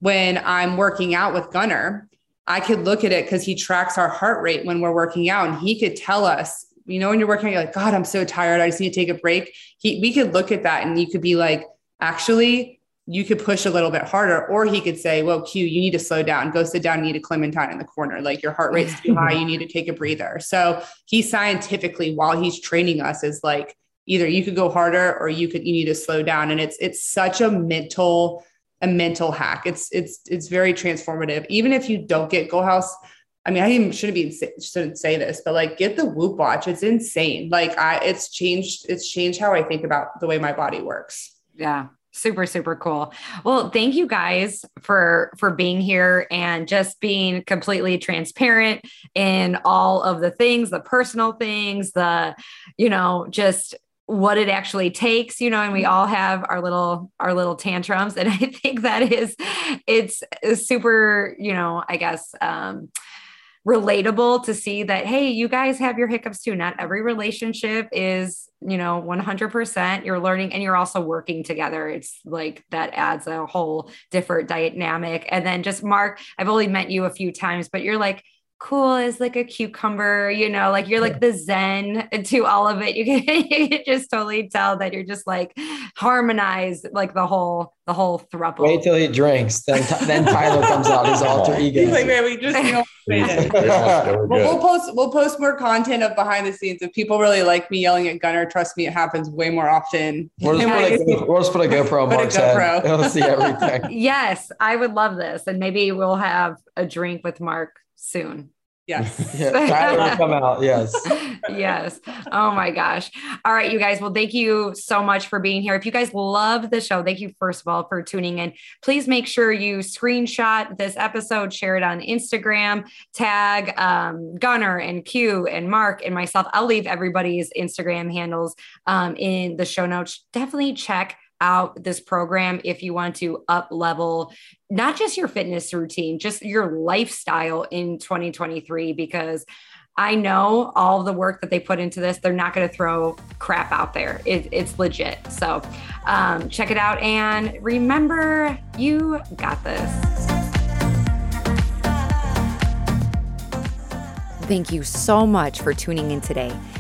when i'm working out with gunner I could look at it because he tracks our heart rate when we're working out and he could tell us you know, when you're working, you're like, God, I'm so tired. I just need to take a break. He, we could look at that and you could be like, actually, you could push a little bit harder. Or he could say, well, Q, you need to slow down. Go sit down, you need a clementine in the corner. Like your heart rate's too high. You need to take a breather. So he scientifically, while he's training us, is like, either you could go harder or you could, you need to slow down. And it's, it's such a mental, a mental hack. It's, it's, it's very transformative. Even if you don't get Goal House, I mean, I shouldn't be shouldn't say this, but like get the Whoop watch. It's insane. Like I, it's changed. It's changed how I think about the way my body works. Yeah, super super cool. Well, thank you guys for for being here and just being completely transparent in all of the things, the personal things, the you know just what it actually takes you know and we all have our little our little tantrums and i think that is it's super you know i guess um relatable to see that hey you guys have your hiccups too. Not every relationship is you know 100% you're learning and you're also working together. It's like that adds a whole different dynamic. And then just mark i've only met you a few times but you're like cool as like a cucumber, you know, like you're like the zen to all of it. You can, you can just totally tell that you're just like harmonized, like the whole the whole thruple. Wait till he drinks, then then Tyler comes out his alter ego. He's like, man, we just you know. well, we'll post we'll post more content of behind the scenes. If people really like me yelling at Gunner, trust me, it happens way more often. We'll just, put, a, we'll just put a GoPro on Mark's head. He'll see everything. yes, I would love this, and maybe we'll have a drink with Mark soon. Yes. yeah, come out. Yes. yes. Oh my gosh. All right, you guys. Well, thank you so much for being here. If you guys love the show, thank you first of all for tuning in. Please make sure you screenshot this episode, share it on Instagram, tag um, Gunner and Q and Mark and myself. I'll leave everybody's Instagram handles um, in the show notes. Definitely check out this program if you want to up level not just your fitness routine, just your lifestyle in 2023 because I know all the work that they put into this, they're not going to throw crap out there. It, it's legit. So um, check it out. And remember, you got this. Thank you so much for tuning in today.